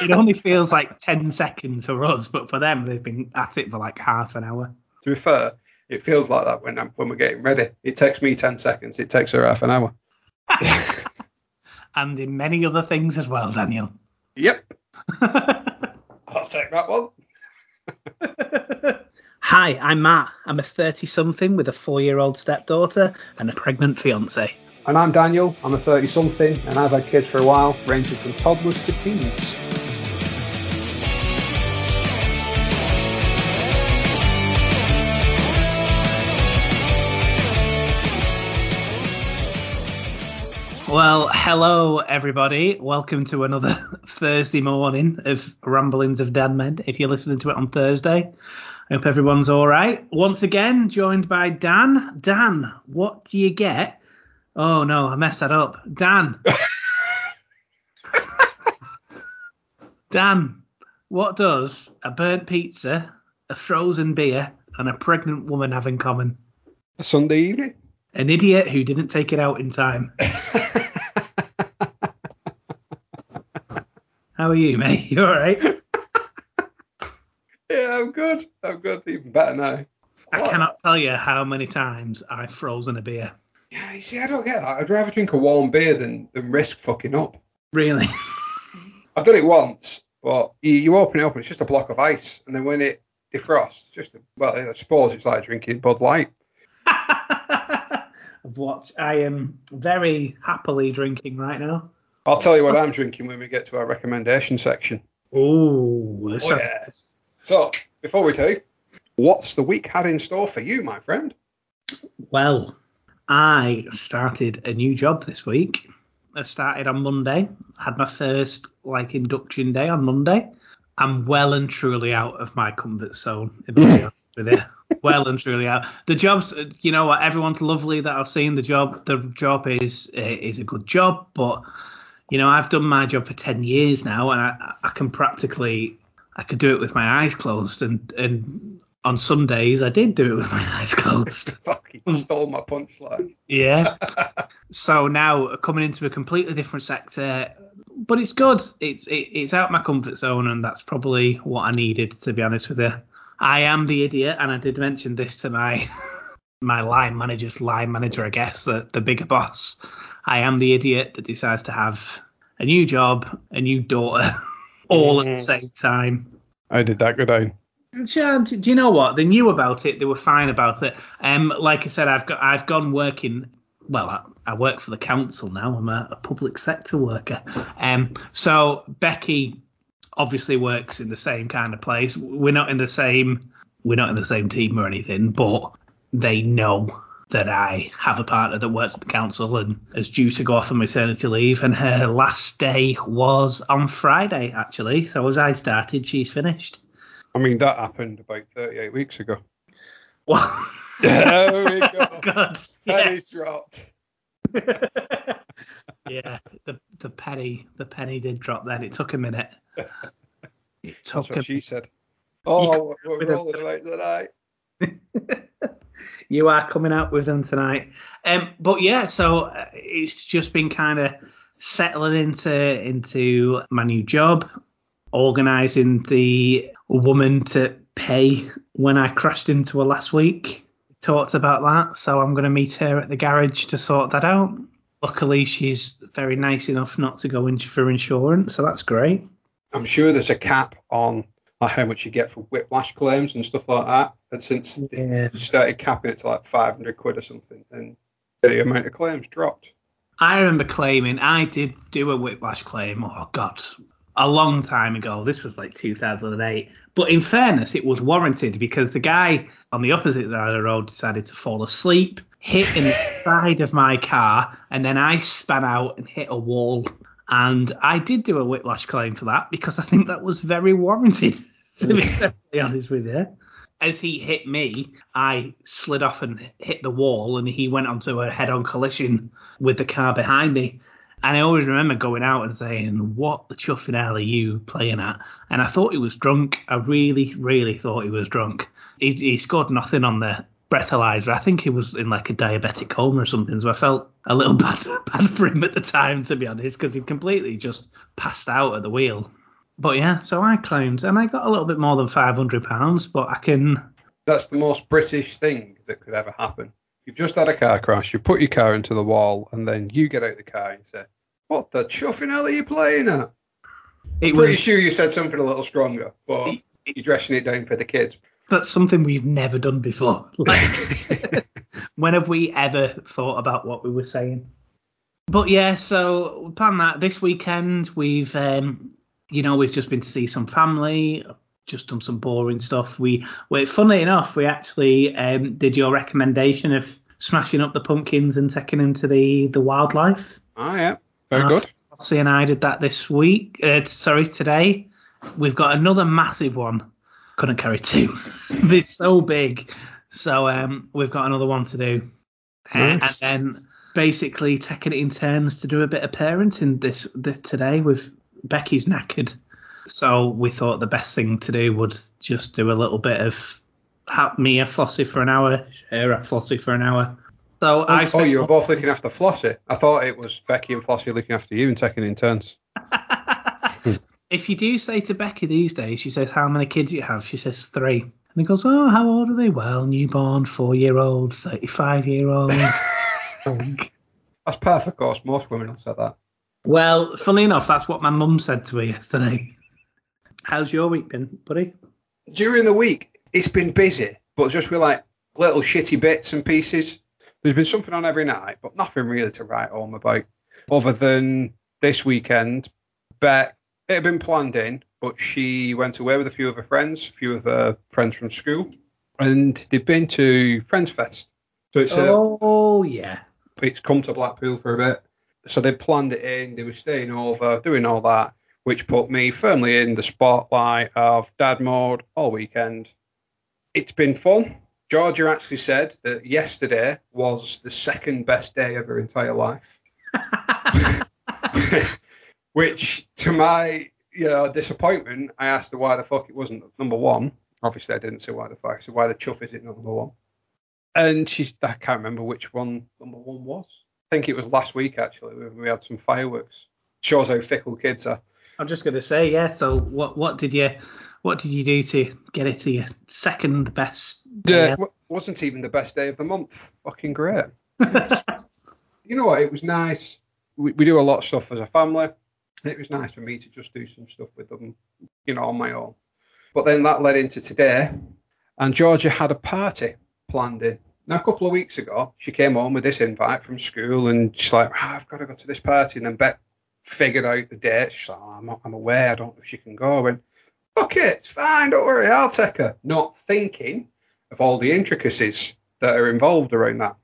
It only feels like 10 seconds for us, but for them, they've been at it for like half an hour. To be fair, it feels like that when I'm, when we're getting ready. It takes me ten seconds. It takes her half an hour. and in many other things as well, Daniel. Yep. I'll take that one. Hi, I'm Matt. I'm a 30 something with a four year old stepdaughter and a pregnant fiance. And I'm Daniel. I'm a 30 something and I've had kids for a while, ranging from toddlers to teens. Well, hello everybody. Welcome to another Thursday morning of Ramblings of Dadmen. If you're listening to it on Thursday, I hope everyone's all right. Once again, joined by Dan. Dan, what do you get? Oh no, I messed that up. Dan. Dan, what does a burnt pizza, a frozen beer, and a pregnant woman have in common? A Sunday evening. An idiot who didn't take it out in time. How are you, mate? You all right? yeah, I'm good. I'm good. Even better now. I what? cannot tell you how many times I've frozen a beer. Yeah, you see, I don't get that. I'd rather drink a warm beer than, than risk fucking up. Really? I've done it once, but you, you open it up and it's just a block of ice, and then when it defrosts, just a, well, I suppose it's like drinking Bud Light. of what I am very happily drinking right now. I'll tell you what I'm drinking when we get to our recommendation section. Ooh, oh, yeah. So, before we do, what's the week had in store for you, my friend? Well, I started a new job this week. I started on Monday. Had my first like induction day on Monday. I'm well and truly out of my comfort zone. with it. Well and truly out. The job's, you know what? Everyone's lovely that I've seen. The job, the job is eh, is a good job, but you know, I've done my job for 10 years now and I, I can practically, I could do it with my eyes closed. And, and on some days I did do it with my eyes closed. Fucking stole my punchline. Yeah. so now uh, coming into a completely different sector, but it's good. It's it, it's out my comfort zone, and that's probably what I needed to be honest with you. I am the idiot, and I did mention this to my my line manager's line manager, I guess, the the bigger boss. I am the idiot that decides to have a new job, a new daughter, all at the same time. I did that, good day. Do you know what? They knew about it. They were fine about it. Um, like I said, I've got I've gone working. Well, I, I work for the council now. I'm a, a public sector worker. Um, so Becky obviously works in the same kind of place. We're not in the same we're not in the same team or anything, but they know that I have a partner that works at the council and is due to go off on maternity leave, and her last day was on Friday actually. So as I started, she's finished. I mean that happened about 38 weeks ago. What? there we go. God, Penny's yeah. dropped. yeah, the the penny the penny did drop then. It took a minute. It took That's what a, she said. Oh, yeah, we're rolling late tonight you are coming out with them tonight. Um, but yeah, so uh, it's just been kind of settling into into my new job, organising the woman to pay when I crashed into her last week. Talked about that, so I'm going to meet her at the garage to sort that out. Luckily, she's very nice enough not to go in for insurance, so that's great. I'm sure there's a cap on like how much you get for whiplash claims and stuff like that. And since yeah. they started capping it to like 500 quid or something, and the amount of claims dropped. I remember claiming I did do a whiplash claim. Oh God, a long time ago. This was like 2008. But in fairness, it was warranted because the guy on the opposite side of the road decided to fall asleep, hit in the side of my car, and then I span out and hit a wall. And I did do a whiplash claim for that because I think that was very warranted to be perfectly honest with you. As he hit me, I slid off and hit the wall, and he went onto a head-on collision with the car behind me. And I always remember going out and saying, "What the chuffing hell are you playing at?" And I thought he was drunk. I really, really thought he was drunk. He, he scored nothing on the breathalyzer. I think he was in like a diabetic coma or something. So I felt a little bad, bad for him at the time, to be honest, because he completely just passed out at the wheel. But yeah, so I claimed, and I got a little bit more than five hundred pounds. But I can. That's the most British thing that could ever happen. You've just had a car crash. You put your car into the wall, and then you get out the car and say, "What the chuffing hell are you playing at?" It Pretty was, sure you said something a little stronger, but you're dressing it down for the kids. That's something we've never done before. Like, when have we ever thought about what we were saying? But yeah, so plan that this weekend. We've, um, you know, we've just been to see some family, just done some boring stuff. We, we funnily enough, we actually um, did your recommendation of smashing up the pumpkins and taking them to the the wildlife. Ah, yeah, very good. Flossie and I did that this week. Uh, sorry, today. We've got another massive one. Couldn't carry two. They're so big. So um, we've got another one to do. Uh, and then basically taking it in turns to do a bit of parenting this, this today with Becky's knackered. So we thought the best thing to do was just do a little bit of ha- me a Flossie for an hour, her a Flossie for an hour. So oh, I Oh, you were both looking after Flossie. I thought it was Becky and Flossie looking after you and taking in turns. if you do say to Becky these days, she says, How many kids you have? She says, Three. And he goes, Oh, how old are they? Well, newborn, four year old, 35 year old. That's perfect, of course. Most women will say that. well, funny enough, that's what my mum said to me yesterday. How's your week been, buddy? During the week, it's been busy, but just with like little shitty bits and pieces. There's been something on every night, but nothing really to write home about. Other than this weekend, Beck, it had been planned in, but she went away with a few of her friends, a few of her friends from school, and they've been to Friends Fest. So it's a, Oh, yeah. it's come to Blackpool for a bit. So they planned it in, they were staying over, doing all that, which put me firmly in the spotlight of dad mode all weekend. It's been fun. Georgia actually said that yesterday was the second best day of her entire life. which to my you know disappointment, I asked her why the fuck it wasn't number one. Obviously I didn't say why the fuck, I said why the chuff is it not number one. And she's I can't remember which one number one was. I think it was last week actually when we had some fireworks. Shows how fickle kids are. I'm just going to say, yeah. So, what what did you what did you do to get it to your second best? Yeah, it wasn't even the best day of the month. Fucking great. you know what? It was nice. We, we do a lot of stuff as a family. It was nice for me to just do some stuff with them, you know, on my own. But then that led into today, and Georgia had a party planned in. Now, a couple of weeks ago, she came home with this invite from school, and she's like, "Ah, I've got to go to this party. And then Beck figured out the date. She's like, oh, I'm, I'm away. I don't know if she can go. I went, okay, it's fine. Don't worry. I'll take her. Not thinking of all the intricacies that are involved around that.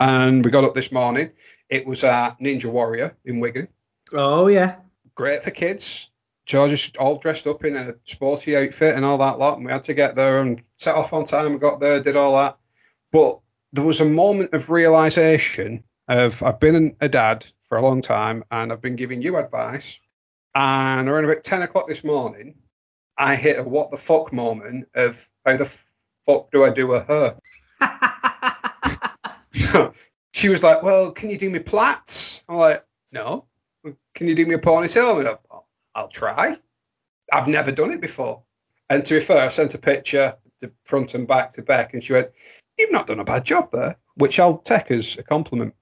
And we got up this morning. It was at Ninja Warrior in Wigan. Oh yeah. Great for kids. George's all dressed up in a sporty outfit and all that lot. And we had to get there and set off on time. We got there, did all that. But there was a moment of realization of I've been a dad for a long time and I've been giving you advice. And around about 10 o'clock this morning, I hit a what the fuck moment of how the fuck do I do a her? So she was like, Well, can you do me plaits? I'm like, No. Can you do me a ponytail? I'm like, "Oh, I'll try. I've never done it before. And to be fair, I sent a picture to front and back to Beck, and she went, You've not done a bad job there, which I'll take as a compliment.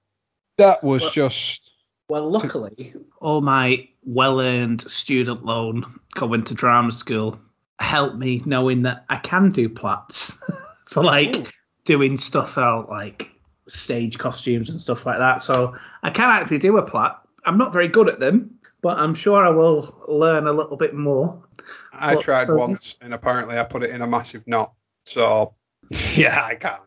That was Well- just. Well, luckily, all my well-earned student loan going to drama school helped me knowing that I can do plats for like Ooh. doing stuff out like stage costumes and stuff like that. So I can actually do a plat. I'm not very good at them, but I'm sure I will learn a little bit more. I Well, tried um, once, and apparently I put it in a massive knot. So, yeah, I can't.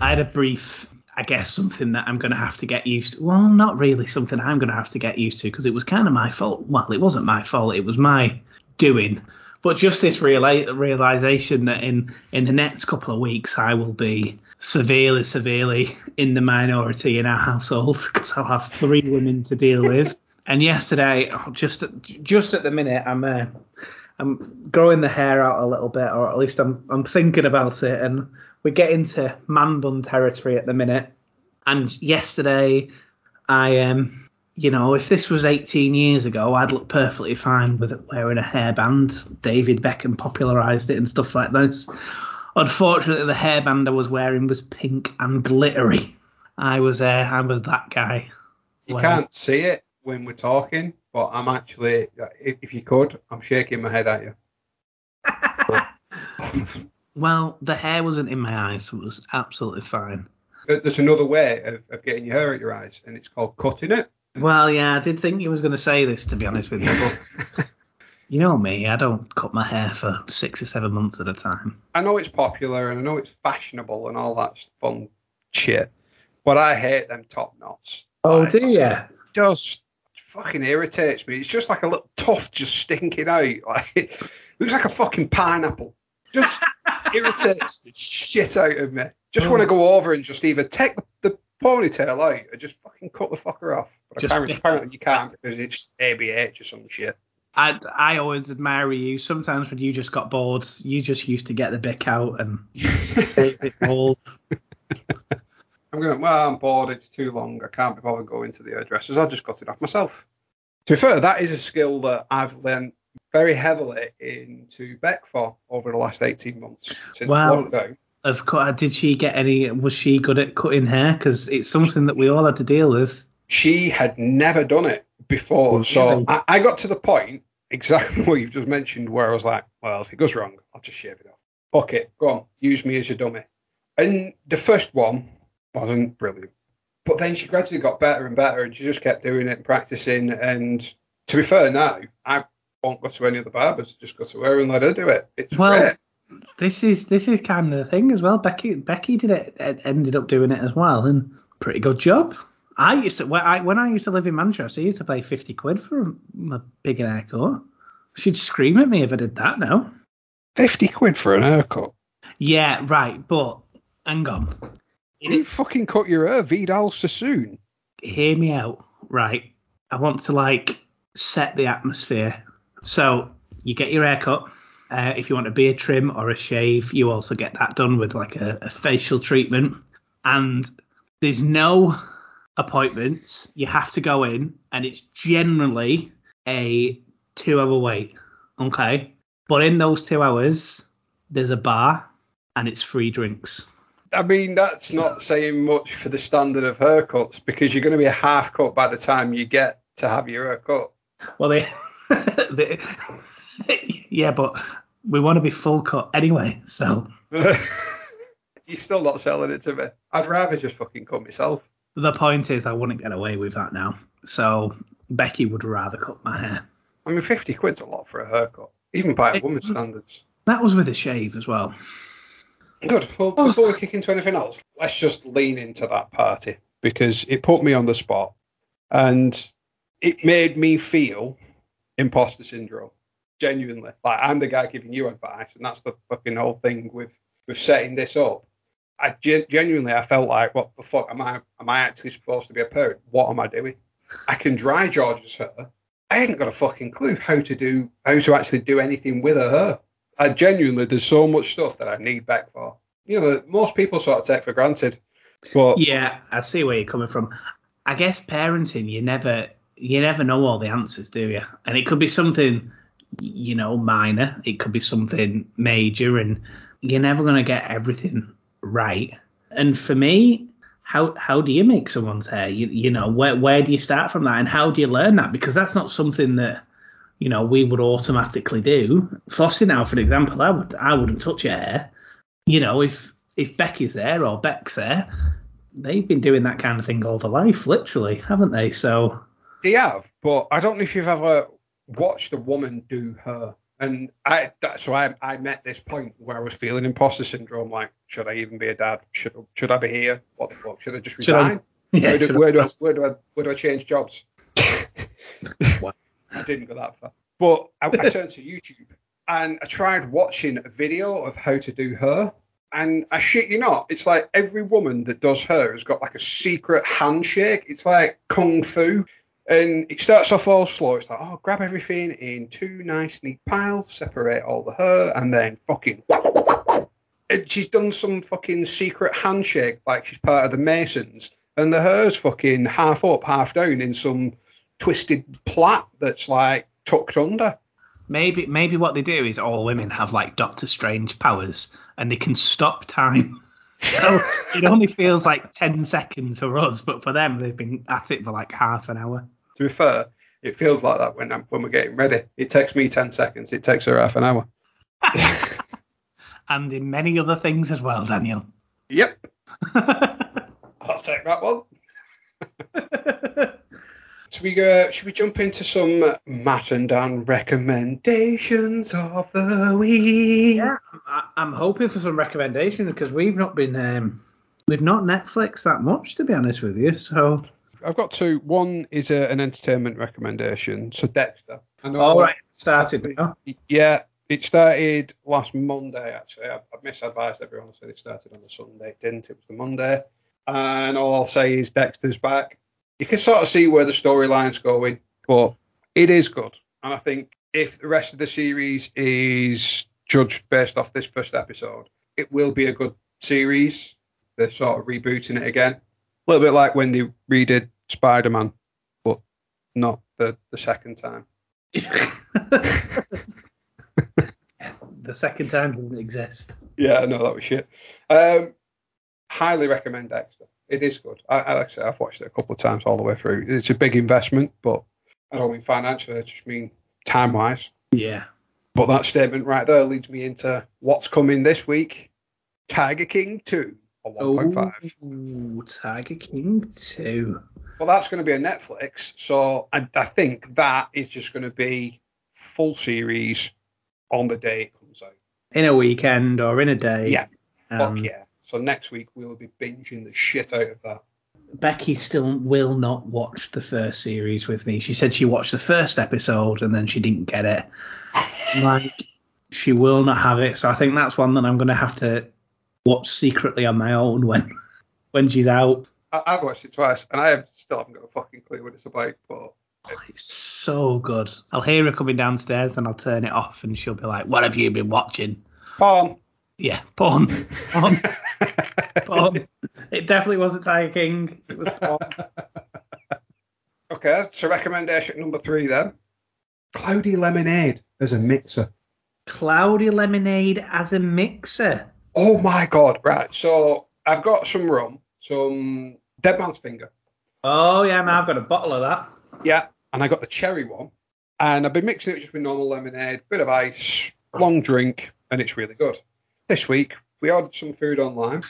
I had a brief, I guess, something that I'm going to have to get used to. Well, not really something I'm going to have to get used to because it was kind of my fault. Well, it wasn't my fault. It was my doing. But just this reala- realization that in, in the next couple of weeks, I will be severely, severely in the minority in our household because I'll have three women to deal with. And yesterday, oh, just just at the minute, I'm uh, I'm growing the hair out a little bit, or at least I'm I'm thinking about it, and we get into man bun territory at the minute. And yesterday, I um you know, if this was 18 years ago, I'd look perfectly fine with it wearing a hairband. David Beckham popularised it and stuff like this. Unfortunately, the hairband I was wearing was pink and glittery. I was uh, I was that guy. You Well- can't see it when we're talking, but I'm actually, if you could, I'm shaking my head at you. Well, the hair wasn't in my eyes, so it was absolutely fine. There's another way of, of getting your hair at your eyes, and it's called cutting it. Well, yeah, I did think you was going to say this, to be honest with you, but you know me, I don't cut my hair for six or seven months at a time. I know it's popular and I know it's fashionable and all that fun shit, but I hate them top knots. Oh, like, you? Just fucking irritates me. It's just like a little tuft just stinking out. Like it looks like a fucking pineapple. Just irritates the shit out of me. Just want to oh. go over and just either take the, ponytail out or just fucking cut the fucker off. But apparently, apparently you can't because it's ABH or some shit. I, I always admire you. Sometimes when you just got bored, you just used to get the bick out and all. I'm going, well, I'm bored, it's too long, I can't be bothered going to the hairdressers, I'll just cut it off myself. To be fair, that is a skill that I've learned very heavily into Beck for over the last 18 months since Wow. lockdown. Of course, uh, did she get any? Was she good at cutting hair? Because it's something that we all had to deal with. She had never done it before, Really? so I, I got to the point, exactly what you've just mentioned, where I was like, well, if it goes wrong, I'll just shave it off. Fuck it, go on, use me as your dummy. And the first one wasn't brilliant. But then she gradually got better and better, and she just kept doing it and practicing. And to be fair, now I won't go to any of the barbers; just go to her and let her do it. It's Well, great. This is this is kind of the thing as well. Becky Becky did it, it ended up doing it as well, and pretty good job. I used to when I when I used to live in Manchester, I used to pay fifty quid for my big haircut. She'd scream at me if I did that now. Fifty quid for an haircut. Yeah, right, but hang on. You fucking cut your hair, Vidal Sassoon. hear me out, right? I want to like set the atmosphere. So you get your hair cut. Uh, if you want a beard trim or a shave, you also get that done with like a, a facial treatment. And there's no appointments. You have to go in, and it's generally a two-hour wait. Okay, but in those two hours, there's a bar, and it's free drinks. I mean, that's not saying much for the standard of haircuts because you're going to be a half cut by the time you get to have your haircut. Well, they yeah, but we want to be full cut anyway. So You're still not selling it to me. I'd rather just fucking cut myself. the point is, I wouldn't get away with that now. So Becky would rather cut my hair. I mean, 50 quid's a lot for a haircut, even by a woman's standards. That was with a shave as well. Good. Well, oh. before we kick into anything else, let's just lean into that party because it put me on the spot and it made me feel imposter syndrome. Genuinely. Like, I'm the guy giving you advice, and that's the fucking whole thing with, with setting this up. I gen- genuinely, I felt like, what the fuck am I? Am I actually supposed to be a parent? What am I doing? I can dry George's hair. I ain't got a fucking clue how to do, how to actually do anything with her. I genuinely, there's so much stuff that I need back for. You know, most people sort of take for granted. But Yeah, I see where you're coming from. I guess parenting, you never you never know all the answers, do you? And it could be something, you know, minor. It could be something major, and you're never gonna get everything right. And for me, how how do you make someone's hair? You you know, where where do you start from that, and how do you learn that? Because that's not something that you know we would automatically do. Flossie now, for example, I would I wouldn't touch your hair. You know, if if Becky's there or Beck's there, they've been doing that kind of thing all their life, literally, haven't they? So they have. But I don't know if you've ever watched a woman do her. And I, that's why I, I met this point where I was feeling imposter syndrome. Like, should I even be a dad? Should should I be here? What the fuck? Should I just I- resign? yeah, where, do, where, do I, where do I where do I change jobs? I didn't go that far. But I, I turned to YouTube and I tried watching a video of how to do her. And I shit you not, it's like every woman that does her has got like a secret handshake. It's like kung fu. And it starts off all slow. It's like, oh, grab everything in two nice neat piles, separate all the hair, and then fucking. And she's done some fucking secret handshake, like she's part of the Masons. and the hair's fucking half up, half down in some twisted plait that's like tucked under. Maybe maybe what they do is all women have like Doctor Strange powers and they can stop time. So it only feels like ten seconds for us, but for them they've been at it for like half an hour. To be fair, it feels like that when I'm, when we're getting ready. It takes me ten seconds. It takes her half an hour. and in many other things as well, Daniel. Yep. I'll take that one. should we? Should we jump into some Matt and Dan recommendations of the week? Yeah, I, I'm hoping for some recommendations because we've not been um, we've not Netflix that much to be honest with you. So I've got two. One is a, an entertainment recommendation. So Dexter. Know All right, started now. Yeah, it started last Monday actually. I, I misadvised everyone. I said it started on the Sunday. It didn't. It was the Monday. And all I'll say is Dexter's back you can sort of see where the storyline's going, but it is good. And I think if the rest of the series is judged based off this first episode, it will be a good series. They're sort of rebooting it again. A little bit like when they redid Spider Man, but not the, the second time. the second time didn't exist. Yeah, no, that was shit. Um, highly recommend Dexter it is good. I, I like I say, I've watched it a couple of times all the way through. It's a big investment, but I don't mean financially. I just mean time wise. Yeah. But that statement right there leads me into what's coming this week. Tiger King 2 or 1.5. Oh, Tiger King 2. Well, that's going to be a Netflix. So I, I think that is just going to be full series on the day it comes out. In a weekend or in a day. Yeah. Um, Fuck yeah. So next week we will be binging the shit out of that. Becky still will not watch the first series with me. She said she watched the first episode and then she didn't get it. like she will not have it. So I think that's one that I'm going to have to watch secretly on my own when when she's out. I, have watched it twice and I have, still haven't got a fucking clue what it's about. But oh, it's so good. I'll hear her coming downstairs and I'll turn it off and she'll be like, "What have you been watching?" Porn. Yeah, porn. porn. porn. It definitely wasn't Tiger King. It was porn. okay, so recommendation number three then. Cloudy lemonade as a mixer. Cloudy lemonade as a mixer. Oh my god! Right, so I've got some rum, some Dead Man's Finger. Oh yeah, man, I've got a bottle of that. Yeah, and I got the cherry one, and I've been mixing it just with normal lemonade, bit of ice, long drink, and it's really good this week we ordered some food online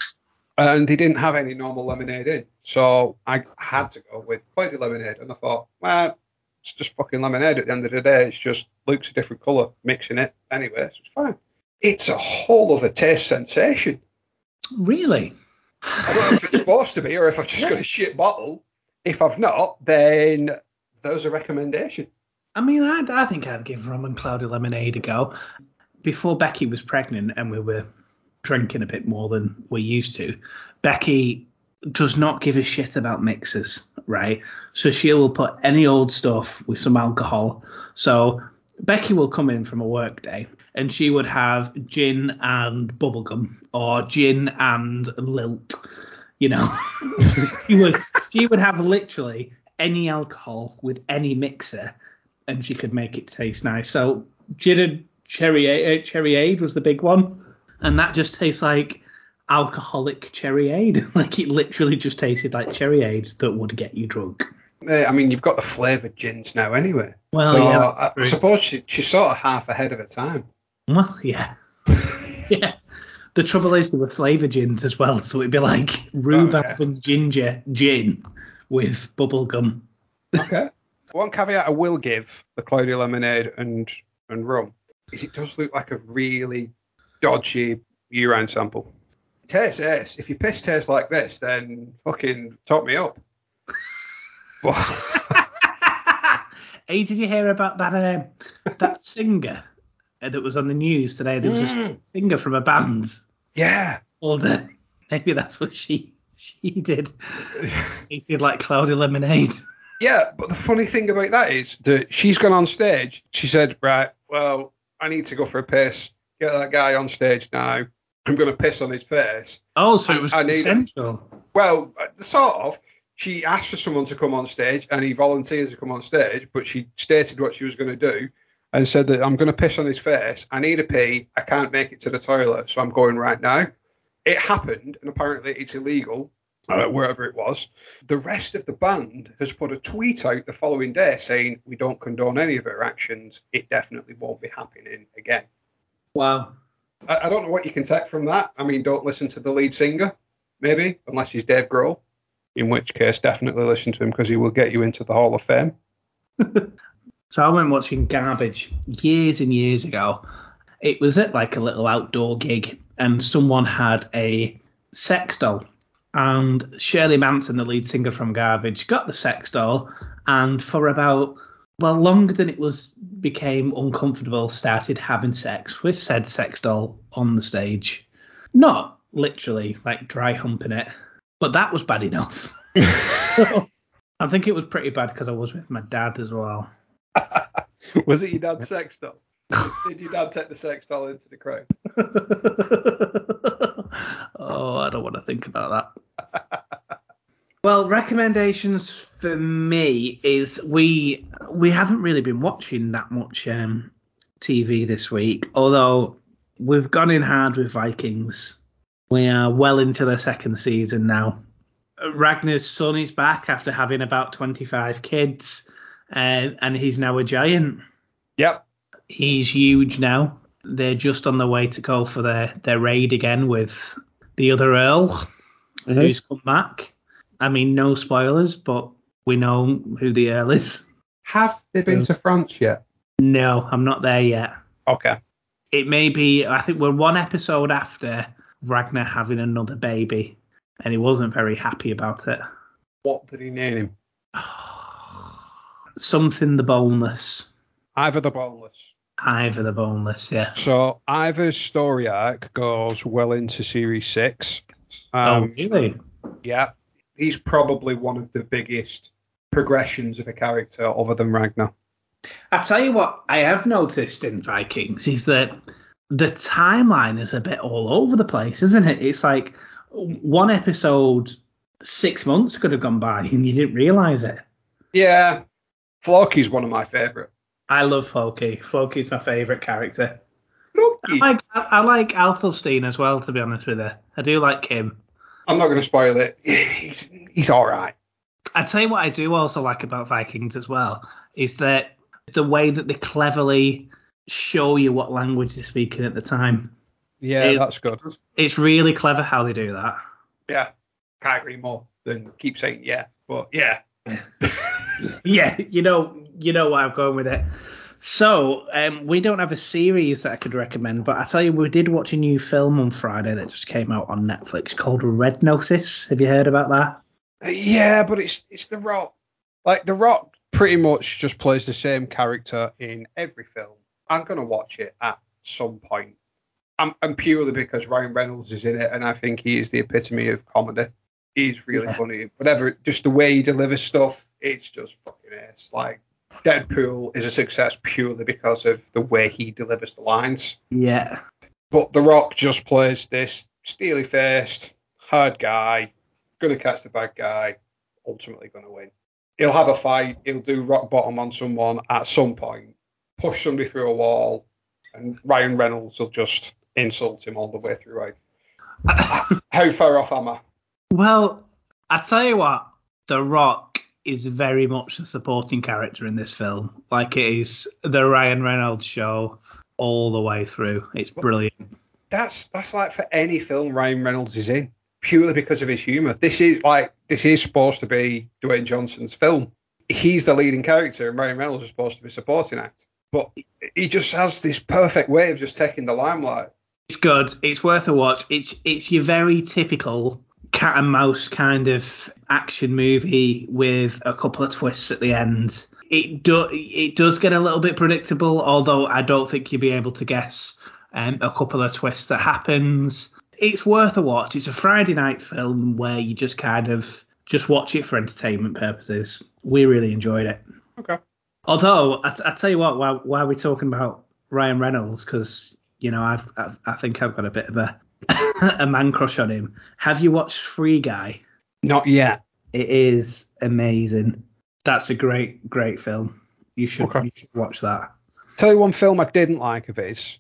and they didn't have any normal lemonade in. So I had to go with cloudy lemonade. And I thought, well, it's just fucking lemonade at the end of the day. It's just Luke's a different colour, mixing it anyway. So it's fine. It's a whole other taste sensation. Really? I don't know if it's supposed to be or if I've just got a shit bottle. If I've not, then there's a recommendation. I mean, I, I think I'd give rum and cloudy lemonade a go before Becky was pregnant and we were drinking a bit more than we used to, Becky does not give a shit about mixers, right? So she will put any old stuff with some alcohol. So Becky will come in from a work day and she would have gin and bubblegum or gin and lilt, you know. so she would she would have literally any alcohol with any mixer and she could make it taste nice. So gin and cherry uh, cherry aid was the big one, and that just tastes like alcoholic cherry aid. like it literally just tasted like cherry aid that would get you drunk. I mean, you've got the flavoured gins now anyway. Well, so yeah. I, I suppose she, she's sort of half ahead of her time. Well, yeah. yeah. The trouble is there were flavour gins as well, so it'd be like rhubarb oh, yeah. and ginger gin with bubblegum. okay. One caveat I will give the Cloudy Lemonade and, and rum is it does look like a really dodgy urine sample. Tastes ace. If your piss tastes like this, then fucking top me up. hey, did you hear about that uh, that singer that was on the news today? There was mm. a singer from a band. Yeah. Older. Maybe that's what she she did. He said like cloudy lemonade. Yeah, but the funny thing about that is that she's gone on stage. She said, right, well, I need to go for a piss. Get that guy on stage now. I'm going to piss on his face. Oh, so it was I, consensual. well, uh, sort of. she asked for someone to come on stage and he volunteers to come on stage, but she stated what she was going to do and said that I'm going to piss on his face. I need a pee. I can't make it to the toilet, so I'm going right now. It happened, and apparently it's illegal uh, wherever it was. The rest of the band has put a tweet out the following day saying, We don't condone any of her actions. It definitely won't be happening again. Wow. I, I don't know what you can take from that. I mean, don't listen to the lead singer, maybe, unless he's Dave Grohl, in which case, definitely listen to him because he will get you into the Hall of Fame. So I went watching Garbage years and years ago. It was at like a little outdoor gig, and someone had a sex doll. And Shirley Manson, the lead singer from Garbage, got the sex doll, and for about well longer than it was became uncomfortable, started having sex with said sex doll on the stage. Not literally like dry humping it, but that was bad enough. I think it was pretty bad because I was with my dad as well. was it your dad's sex doll? Did your dad take the sex doll into the crowd? oh, I don't want to think about that. well, recommendations for me is we we haven't really been watching that much um, TV this week, although we've gone in hard with Vikings. We are well into the second season now. Ragnar's son is back after having about 25 kids, uh, and he's now a giant. Yep. He's huge now. They're just on the way to go for their, their raid again with the other Earl, Mm-hmm. who's come back. I mean, no spoilers, but we know who the Earl is. Have they been to France yet? No, I'm not there yet. Okay. It may be, I think we're one episode after Ragnar having another baby, and he wasn't very happy about it. What did he name him? Something the boneless. Ivar the Boneless. Ivar the boneless, yeah. So Ivar's story arc goes well into series six. oh, Um, really? Yeah, he's probably one of the biggest progressions of a character other than Ragnar. I tell you what, I have noticed in Vikings is that the timeline is a bit all over the place, isn't it? It's like one episode six months could have gone by and you didn't realize it. Yeah, Floki's one of my favourite. I love Floki. Floki's my favourite character. I like I, I like as well, to be honest with you. I do like him. I'm not going to spoil it. He's he's all right. I tell you what I do also like about Vikings as well is that the way that they cleverly show you what language they're speaking at the time. Yeah, It- that's good. It's really clever how they do that. Yeah, can't agree more than keep saying yeah, but yeah. yeah, you know, you know where I'm going with it. So, um, we don't have a series that I could recommend, but I tell you, we did watch a new film on Friday that just came out on Netflix called Red Notice. Have you heard about that? Yeah, but it's it's The Rock. Like The Rock pretty much just plays the same character in every film. I'm gonna watch it at some point. I'm, and purely because Ryan Reynolds is in it, and I think he is the epitome of comedy. He's really Yeah. funny. Whatever, just the way he delivers stuff, it's just fucking ace. Like Deadpool is a success purely because of the way he delivers the lines. Yeah. But The Rock just plays this steely faced, hard guy, gonna catch the bad guy, ultimately gonna win. He'll have a fight, he'll do rock bottom on someone at some point, push somebody through a wall, and Ryan Reynolds will just insult him all the way through. How far off am I? Well, I tell you what, The Rock is very much the supporting character in this film. Like it is the Ryan Reynolds show all the way through. It's brilliant. That's that's like for any film Ryan Reynolds is in, purely because of his humour. This is like this is supposed to be Dwayne Johnson's film. He's the leading character, and Ryan Reynolds is supposed to be supporting act. But he just has this perfect way of just taking the limelight. It's good. It's worth a watch. It's it's your very typical cat and mouse kind of action movie with a couple of twists at the end. It do it does get a little bit predictable, although I don't think you'll be able to guess um, a couple of twists that happens. It's worth a watch. It's a Friday night film where you just kind of just watch it for entertainment purposes. We really enjoyed it. Okay. Although I, I tell you what, why, why are we talking about Ryan Reynolds? Because you know I've, I've I think I've got a bit of a a man crush on him. Have you watched Free Guy? Not yet. It is amazing. That's a great, great film. You should, Okay. you should watch that. Tell you one film I didn't like of his,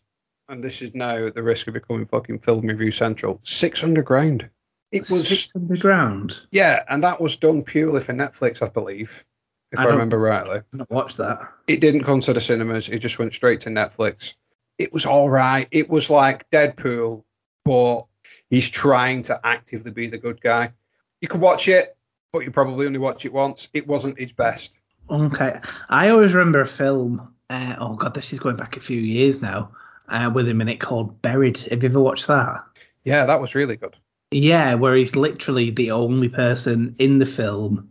and this is now at the risk of becoming fucking film review central. Six Underground. It was Six Underground. yeah, and that was done purely for Netflix, I believe, if I I, remember rightly. I've not watched that. It didn't come to the cinemas. It just went straight to Netflix. It was all right. It was like Deadpool, but he's trying to actively be the good guy. You could watch it, but you probably only watch it once. It wasn't his best. Okay. I always remember a film. Uh, oh god, this is going back a few years now. Uh, with him in it called Buried. Have you ever watched that? Yeah, that was really good. Yeah, where he's literally the only person in the film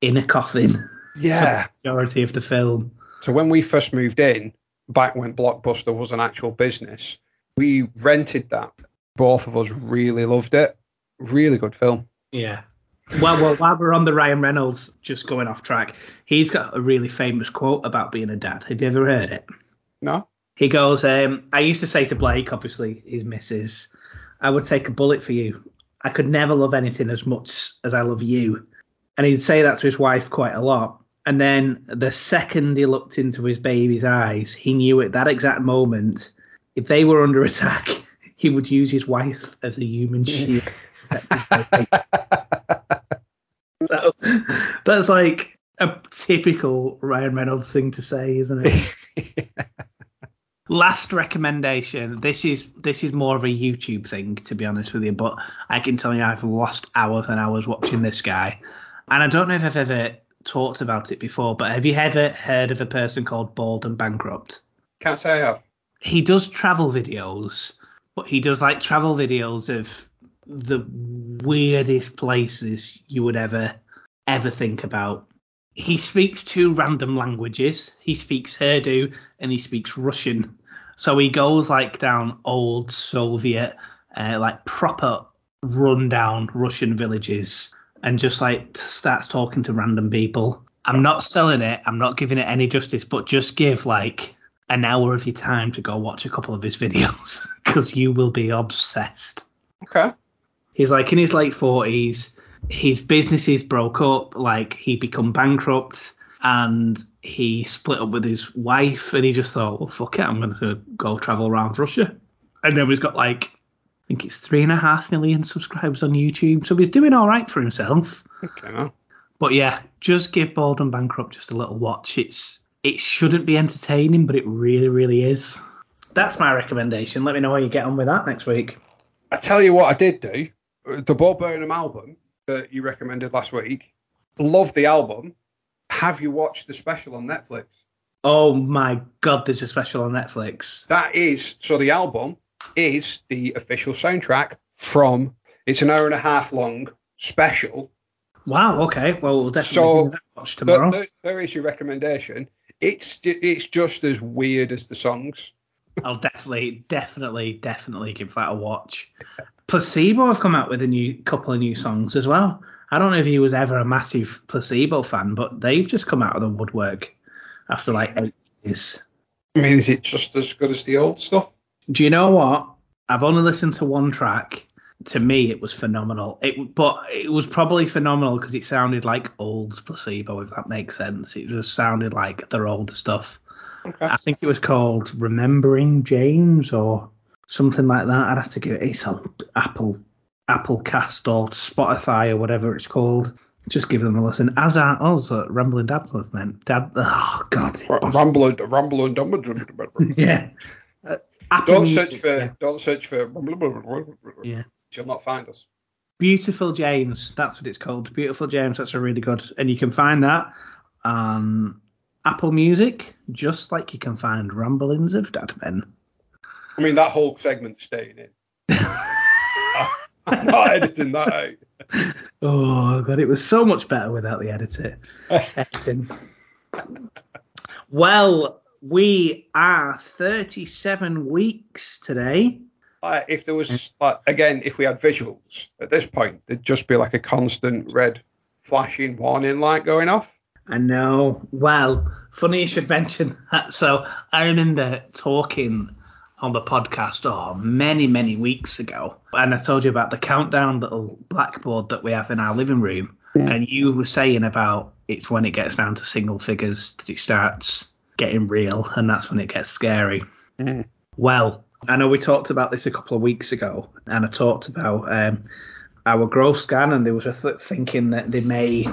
in a coffin. Yeah. majority of the film. So when we first moved in, back when Blockbuster was an actual business, we rented that. Both of us really loved it. Really good film. Yeah. Well, well, while we're on the Ryan Reynolds, just going off track, he's got a really famous quote about being a dad. Have you ever heard it? No? He goes, um, I used to say to Blake, obviously his missus, I would take a bullet for you. I could never love anything as much as I love you. And he'd say that to his wife quite a lot. And then the second he looked into his baby's eyes, he knew at that exact moment, if they were under attack, he would use his wife as a human shield. to protect his baby. so that's like a typical Ryan Reynolds thing to say, isn't it? Last recommendation. This is this is more of a YouTube thing, to be honest with you. But I can tell you, I've lost hours and hours watching this guy, and I don't know if I've ever talked about it before. But have you ever heard of a person called Bald and Bankrupt? Can't say I have. He does travel videos, but he does like travel videos of the weirdest places you would ever ever think about. He speaks two random languages. He speaks Urdu and he speaks Russian. So he goes like down old Soviet, uh, like proper rundown Russian villages and just like starts talking to random people. I'm not selling it. I'm not giving it any justice, but just give like an hour of your time to go watch a couple of his videos because you will be obsessed. Okay. He's like in his late forties. His businesses broke up. Like he become bankrupt, and he split up with his wife. And he just thought, well, fuck it, I'm going to go travel around Russia. And then he's got like, I think it's three and a half million subscribers on YouTube. So he's doing all right for himself. Okay. But yeah, just give Bald and Bankrupt just a little watch. It's it shouldn't be entertaining, but it really, really is. That's my recommendation. Let me know how you get on with that next week. I tell you what I did do. The Bo Burnham album that you recommended last week. Love the album. Have you watched the special on Netflix? Oh my god, there's a special on Netflix. That is so the album is the official soundtrack from it's an hour and a half long special. Wow. Okay. Well, we'll definitely So, give that a watch tomorrow. there- there is your recommendation. It's it's just as weird as the songs. I'll definitely, definitely, definitely give that a watch. Placebo have come out with a new couple of new songs as well. I don't know if he was ever a massive Placebo fan, but they've just come out of the woodwork after like eight years. I mean, is it just as good as the old stuff? Do you know what? I've only listened to one track. To me, it was phenomenal. It, but it was probably phenomenal because it sounded like old placebo, if that makes sense. It just sounded like their old stuff. Okay. I think it was called Remembering James or something like that. I'd have to give it. It's on Apple, Apple Cast or Spotify or whatever it's called. Just give them a listen. As are also Rambling Dad was meant. Dad. Oh God. Rumble and dumble. Yeah. Uh, Don't search for yeah. don't search for. Yeah. You'll not find us. Beautiful James, that's what it's called. Beautiful James, that's a really good, and you can find that on Apple Music, just like you can find Ramblings of Dadmen. I mean, that whole segment's staying in. I'm not editing that out. Oh god, it was so much better without the editor. Editing. Well, we are 37 weeks today. Like, if there was, like, again, if we had visuals at this point, there'd just be like a constant red flashing warning light going off. I know. Well, funny you should mention that. So I remember talking on the podcast oh many many weeks ago, and I told you about the countdown little blackboard that we have in our living room. Hmm. And you were saying about it's when it gets down to single figures that it starts getting real, and that's when it gets scary. Mm. Well, I know we talked about this a couple of weeks ago, and I talked about um, our growth scan, and there was a th- thinking that they may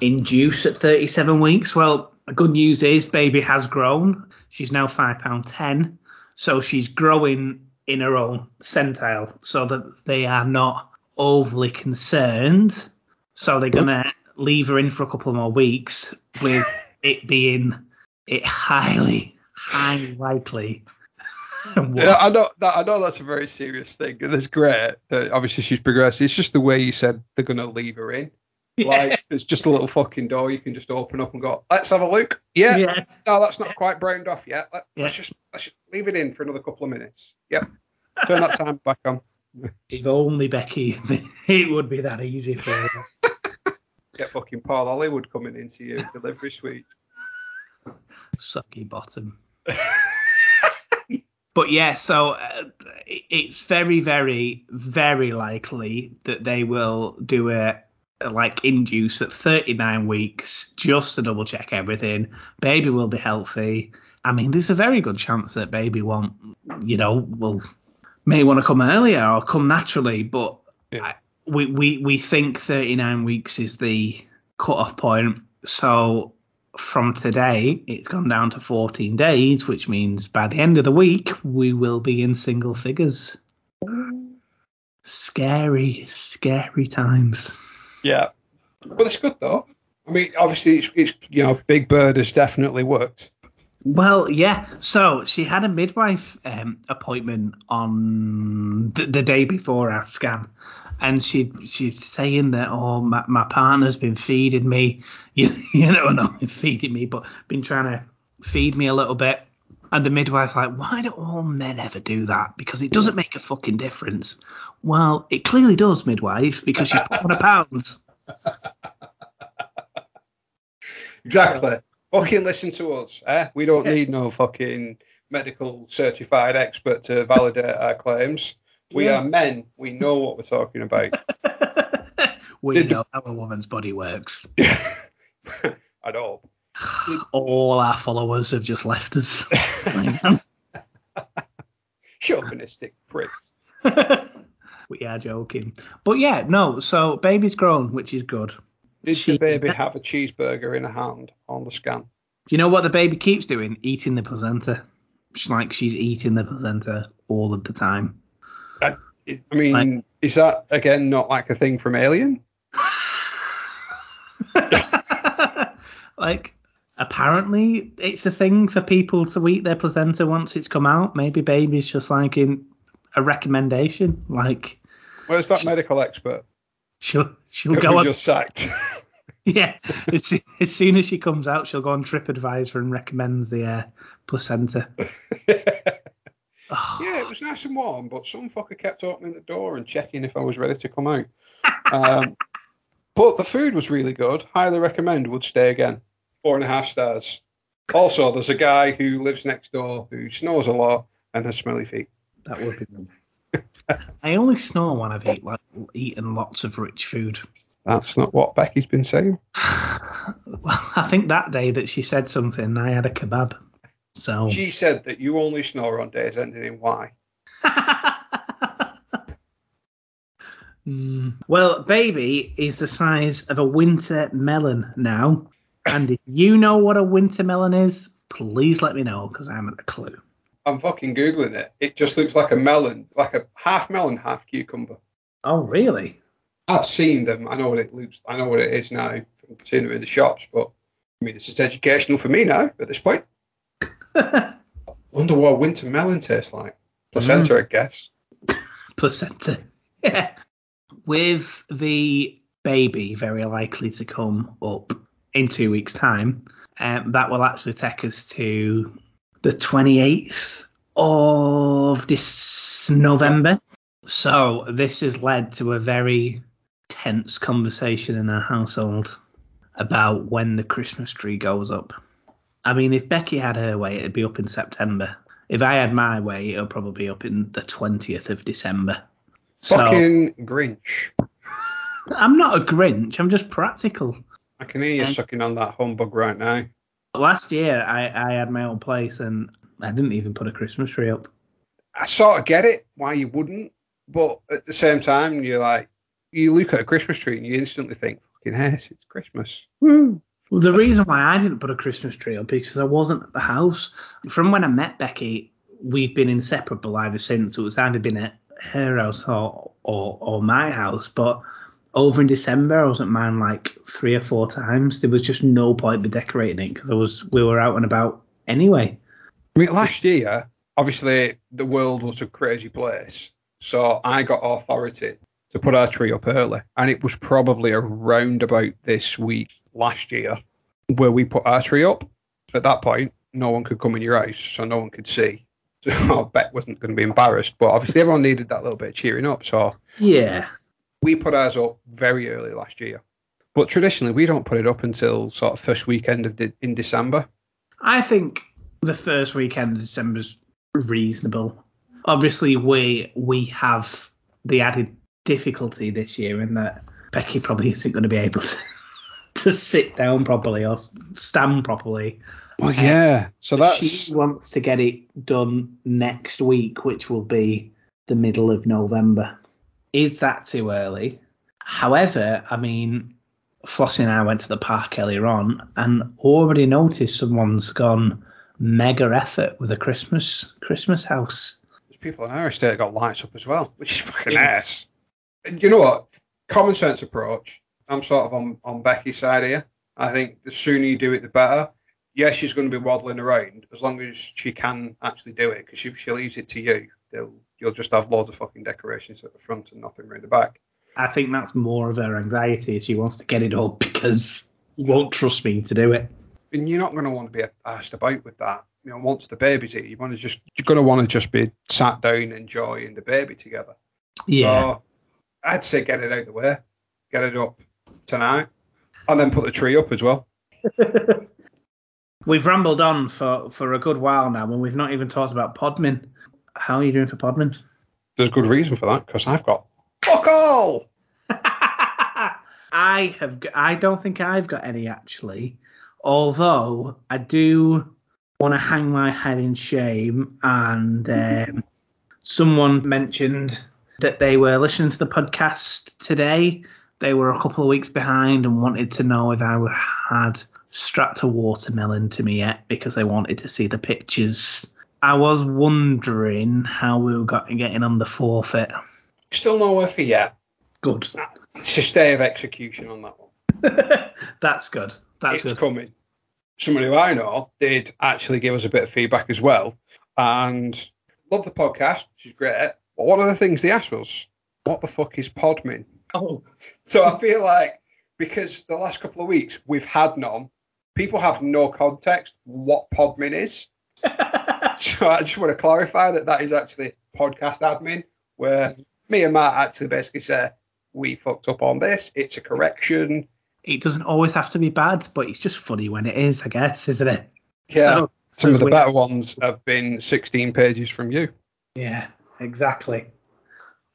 induce at 37 weeks. Well, good news is baby has grown. She's now five pound ten, so she's growing in her own centile, so that they are not overly concerned. So they're gonna leave her in for a couple more weeks, with it being it highly, highly likely. Yeah, I know that. I know that's a very serious thing, and it's great that obviously she's progressed. It's just the way you said they're gonna leave her in. Like it's just a little fucking door you can just open up and go, let's have a look. Yeah, yeah. no, that's not quite browned off yet. Let, Yeah. Let's just let's just leave it in for another couple of minutes. Yep. Turn that time back on. If only Becky, it would be that easy for her. Get fucking Paul Hollywood coming into your delivery suite. Soggy bottom. but yeah, so uh, it's very, very, very likely that they will do a Uh, like induce at 39 weeks just to double check everything. Baby will be healthy. I mean, there's a very good chance that baby won't, you know, will may want to come earlier or come naturally, but Yeah. I, we, we we think 39 weeks is the cut-off point. So from today, it's gone down to 14 days, which means by the end of the week, we will be in single figures. Mm. Scary, scary times. Yeah. But it's good though. I mean, obviously, it's, it's you know, Big Bird has definitely worked. Well, yeah. So she had a midwife um, appointment on the, the day before our scan, and she she's saying that oh my, my partner's been feeding me, you, you know, not feeding me, but been trying to feed me a little bit. And the midwife's like, why do all men ever do that? Because it doesn't make a fucking difference. Well, it clearly does, midwife, because she's put on a pounds. Exactly. Fucking listen to us. Eh? We don't need no fucking medical certified expert to validate our claims. We Yeah. are men. We know what we're talking about. we Did the- know how a woman's body works. I know. all our followers have just left us. Chauvinistic pricks. we are joking. But yeah, no, so baby's grown, which is good. Did the baby have a cheeseburger in her hand on the scan? Do you know what the baby keeps doing? Eating the placenta. She's like she's eating the placenta all of the time. Is- I mean, is that again not like a thing from Alien? like apparently it's a thing for people to eat their placenta once it's come out. Maybe baby's just like in a recommendation. Like Where's that medical expert? she'll she'll go on just sacked. Yeah, as, as soon as she comes out, she'll go on TripAdvisor and recommends the uh, placenta. Oh, Yeah, it was nice and warm, but some fucker kept opening the door and checking if I was ready to come out. Um, but the food was really good. Highly recommend. Would stay again. Four and a half stars. Also, there's a guy who lives next door who snores a lot and has smelly feet. that would be them. I only snore when I've eat, like, eaten lots of rich food. That's not what Becky's been saying. Well, I think that day that she said something, I had a kebab. So She said that you only snore on days ending in Y. Mm. Well, baby is the size of a winter melon now. And if you know what a winter melon is, please let me know because I haven't a clue. I'm fucking googling it. It just looks like a melon, like a half melon, half cucumber. Oh, really? I've seen them. I know what it looks. I know what it is now. from seeing them in the shops, but I mean, it's just educational for me now at this point. Wonder what winter melon tastes like. Placenta, mm. I guess. placenta. Yeah. With the baby very likely to come up in two weeks' time, um, that will actually take us to the 28th of this November. So this has led to a very tense conversation in our household about when the Christmas tree goes up. I mean, if Becky had her way, it'd be up in September. If I had my way, it'll probably be up in the 20th of December. So, Fucking Grinch. I'm not a Grinch. I'm just practical. I can hear you Um, sucking on that humbug right now. Last year, I, I had my own place and I didn't even put a Christmas tree up. I sort of get it why you wouldn't, but at the same time, you're like, you look at a Christmas tree and you instantly think, fucking yes, it's Christmas. Woo. Well, the reason why I didn't put a Christmas tree up because I wasn't at the house. From when I met Becky, we've been inseparable ever since. It was either been at her house or, or, or my house. But over in December, I was at mine like three or four times. There was just no point in decorating it because I was we were out and about anyway. I mean, last year, obviously, the world was a crazy place. So I got authority to put our tree up early. And it was probably around about this week last year where we put our tree up. At that point, no one could come in your house, so no one could see. So I bet wasn't going to be embarrassed. But obviously, everyone needed that little bit of cheering up. So Yeah. We put ours up very early last year. But traditionally, we don't put it up until sort of first weekend of de- in December. I think the first weekend of December is reasonable. Obviously, we we have the added difficulty this year in that Becky probably isn't going to be able to, to sit down properly or stand properly. Well, yeah. Um, so that's She wants to get it done next week, which will be the middle of November. Is that too early? However, I mean, Flossie and I went to the park earlier on and already noticed someone's gone mega effort with a Christmas Christmas house. There's people in our estate that got lights up as well, which is fucking Yeah. ass. And you know what? Common sense approach. I'm sort of on, on Becky's side here. I think the sooner you do it, the better. Yes, she's going to be waddling around as long as she can actually do it. Because if she leaves it to you, they'll, you'll just have loads of fucking decorations at the front and nothing around the back. I think that's more of her anxiety. She wants to get it up because you won't trust me to do it. And you're not going to want to be asked about with that. You know, once the baby's here, you want to just you're going to want to just be sat down enjoying the baby together. Yeah. So I'd say get it out of the way, get it up tonight, and then put the tree up as well. We've rambled on for, for a good while now and we've not even talked about Podmin. How are you doing for Podmin? There's good reason for that because I've got fuck all. I have. I don't think I've got any actually. Although I do want to hang my head in shame. And um, someone mentioned that they were listening to the podcast today. They were a couple of weeks behind and wanted to know if I had strapped a watermelon to me yet because they wanted to see the pictures. I was wondering how we were getting on the forfeit. Still no for yet. Good. It's a stay of execution on that one. That's good. That's it's good. coming. Somebody who I know did actually give us a bit of feedback as well, and love the podcast, which is great. But one of the things they asked was, "What the fuck is Podmin?" Oh, So I feel like because the last couple of weeks we've had none, people have no context what Podmin is. So I just want to clarify that that is actually podcast admin, where mm-hmm. me and Matt actually basically say we fucked up on this. It's a correction. it doesn't always have to be bad, but it's just funny when it is, I guess, isn't it? Yeah, So- some of the we- better ones have been 16 pages from you. Yeah, exactly.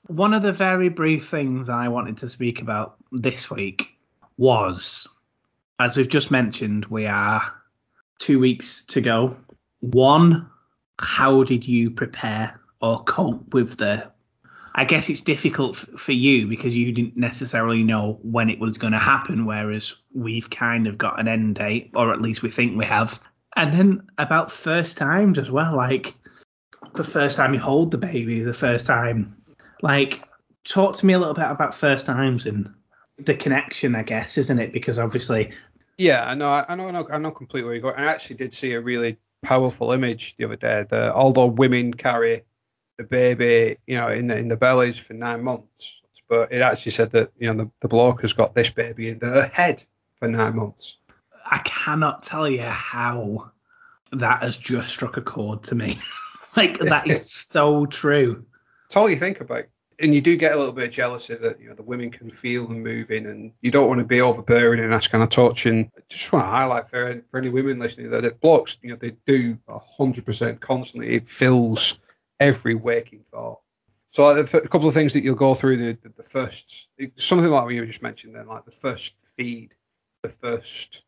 One of the very brief things I wanted to speak about this week was, as we've just mentioned, we are two weeks to go. One, how did you prepare or cope with the? I guess it's difficult f- for you because you didn't necessarily know when it was going to happen, whereas we've kind of got an end date, or at least we think we have. And then about first times as well, like the first time you hold the baby, the first time. Like, talk to me a little bit about first times and the connection, I guess, isn't it? Because obviously, Yeah, I know, I know, I know, I know completely where you're going. I actually did see a really powerful image the other day. That although women carry the baby, you know, in the in the bellies for nine months, but it actually said that you know the, the bloke has got this baby in their head for nine months. I cannot tell you how that has just struck a chord to me. like, that is so true. It's all you think about. And you do get a little bit of jealousy that you know the women can feel them moving, and you don't want to be overbearing and that's kind of touch. And I just want to highlight for, for any women listening that it blocks, you know, they do hundred percent constantly. It fills every waking thought. So a couple of things that you'll go through the, the, the first, something like what you just mentioned then, like the first feed, the first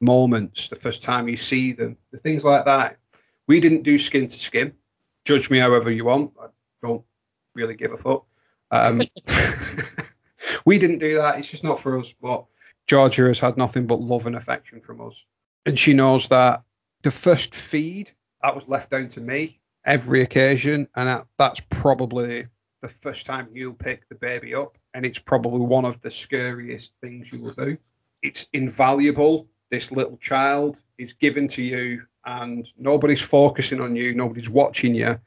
moments, the first time you see them, the things like that. We didn't do skin to skin. Judge me however you want. I don't really give a fuck. Um, we didn't do that. It's just not for us. But Georgia has had nothing but love and affection from us, and she knows that the first feed that was left down to me every occasion, and that, that's probably the first time you'll pick the baby up, and it's probably one of the scariest things you will do. It's invaluable. This little child is given to you, and nobody's focusing on you, nobody's watching you,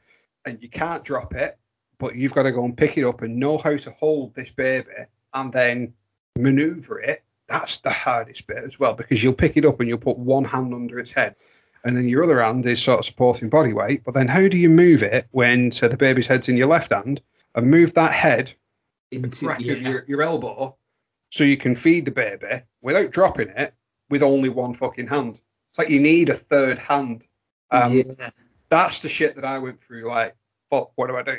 and you can't drop it, but you've got to go and pick it up and know how to hold this baby and then maneuver it. That's the hardest bit as well, because you'll pick it up and you'll put one hand under its head and then your other hand is sort of supporting body weight. But then how do you move it when, say, the baby's head's in your left hand and move that head into yeah. of your, your elbow so you can feed the baby without dropping it with only one fucking hand? It's like you need a third hand. Um, yeah. That's the shit that I went through. Like, fuck, what do I do?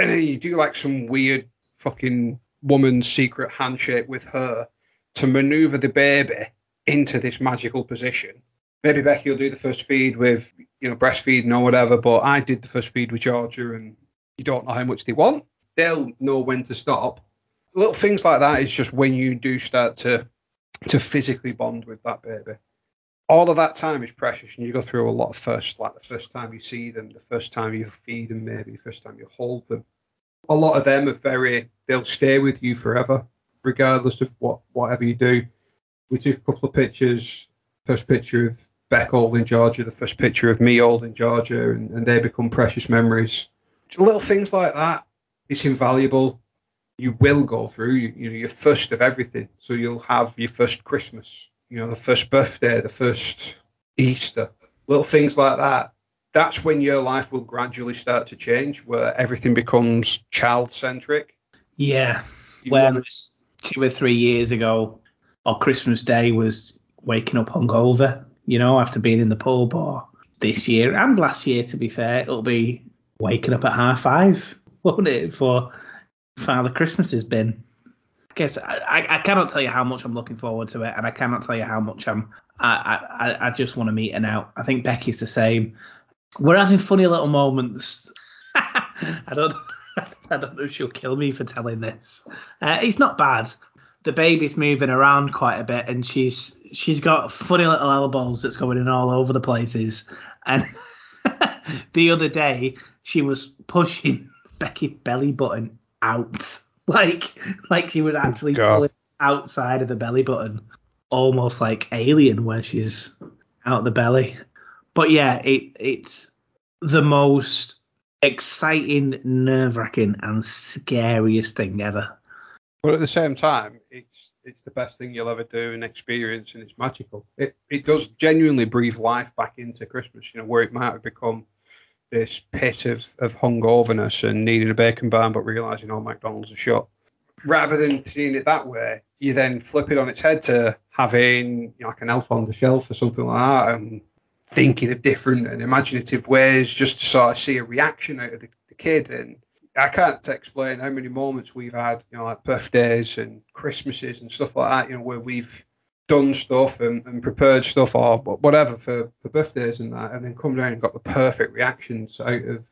You do like some weird fucking woman's secret handshake with her to maneuver the baby into this magical position maybe Becky will do the first feed with you know breastfeeding or whatever, but I did the first feed with Georgia, and you don't know how much they want. They'll know when to stop. Little things like that is just when you do start to to physically bond with that baby. All of that time is precious, and you go through a lot of first, like the first time you see them, the first time you feed them, maybe the first time you hold them. A lot of them are very, they'll stay with you forever, regardless of what whatever you do. We took a couple of pictures. First picture of Beck holding Georgia, the first picture of me holding Georgia, and, and they become precious memories. Little things like that, it's invaluable. You will go through, you, you know, your first of everything. So you'll have your first Christmas, you know, the first birthday, the first Easter, little things like that. That's when your life will gradually start to change, where everything becomes child centric. Yeah. Whereas two or three years ago, or Christmas Day was waking up hungover you know, after being in the pool bar this year and last year, to be fair, it'll be waking up at half five, won't it, for Father Christmas has been. Guess I, I cannot tell you how much I'm looking forward to it, and I cannot tell you how much I'm. I I, I just want to meet her now. I think Becky's the same. We're having funny little moments. I don't I don't know if she'll kill me for telling this. Uh, it's not bad the baby's moving around quite a bit, and she's she's got funny little elbows that's going in all over the places. And the other day, she was pushing Becky's belly button out, like like she was actually oh, pulling outside of the belly button, almost like Alien, where she's out the belly. But yeah, it it's the most exciting, nerve wracking, and scariest thing ever. But at the same time, it's it's the best thing you'll ever do and experience, and it's magical. It it does genuinely breathe life back into Christmas. You know, where it might have become this pit of of hungoverness and needing a bacon barn, but realizing oh McDonald's is shut. Rather than seeing it that way, you then flip it on its head to having you know, like an elf on the shelf or something like that, and thinking of different and imaginative ways just to sort of see a reaction out of the, the kid and I can't explain how many moments we've had, you know, like birthdays and Christmases and stuff like that, you know, where we've done stuff and, and prepared stuff or whatever for, for birthdays and that, and then come down and got the perfect reactions out of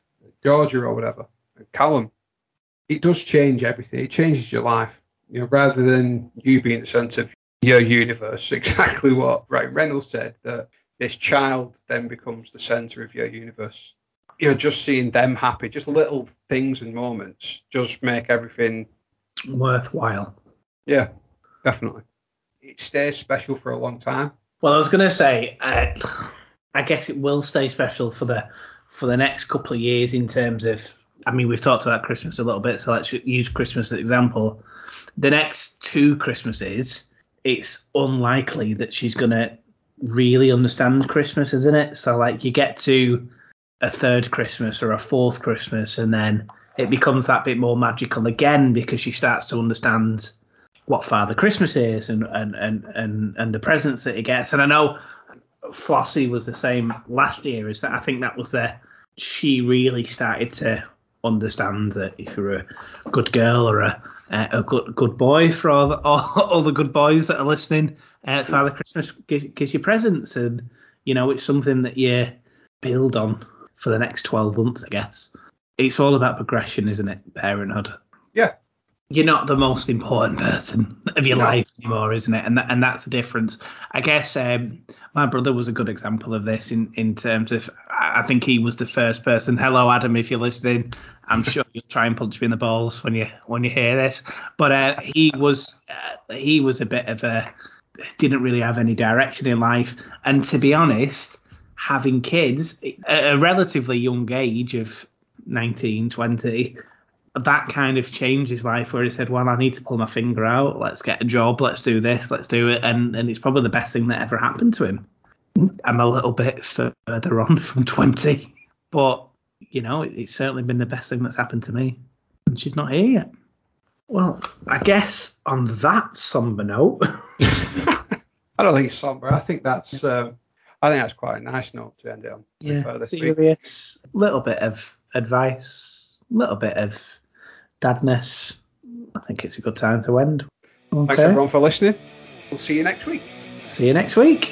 Georgia or whatever, Callum. It does change everything. It changes your life, you know, rather than you being the centre of your universe. Exactly what Ryan Reynolds said that this child then becomes the centre of your universe you know, just seeing them happy, just little things and moments, just make everything worthwhile. Yeah, definitely. It stays special for a long time. Well, I was going to say, uh, I guess it will stay special for the for the next couple of years in terms of. I mean, we've talked about Christmas a little bit, so let's use Christmas as an example. The next two Christmases, it's unlikely that she's going to really understand Christmas, isn't it? So, like, you get to a third Christmas or a fourth Christmas, and then it becomes that bit more magical again because she starts to understand what Father Christmas is and and and and, and the presents that he gets. And I know Flossie was the same last year. Is that I think that was the she really started to understand that if you're a good girl or a a good good boy for all the, all, all the good boys that are listening, uh, Father Christmas gives, gives you presents, and you know it's something that you build on for the next 12 months, I guess. It's all about progression, isn't it? Parenthood. Yeah. You're not the most important person of your No. life anymore, isn't it? And that, and that's the difference. I guess um, my brother was a good example of this in, in terms of I I think he was the first person. Hello, Adam, if you're listening. I'm sure you'll try and punch me in the balls when you when you hear this. But uh, he was uh, he was a bit of a didn't really have any direction in life, and to be honest, having kids at a relatively young age of 19, 20, that kind of changed his life where he said, Well, I need to pull my finger out, let's get a job, let's do this, let's do it and and it's probably the best thing that ever happened to him. I'm a little bit further on from 20, but you know, it- it's certainly been the best thing that's happened to me. And she's not here yet. Well, I guess on that somber note, I don't think it's somber. I think that's um, I think that's quite a nice note to end it on. to yeah, fair, this week. serious, little bit of advice, little bit of dadness. I think it's a good time to end. Thanks everyone for listening. We'll see you next week. See you next week.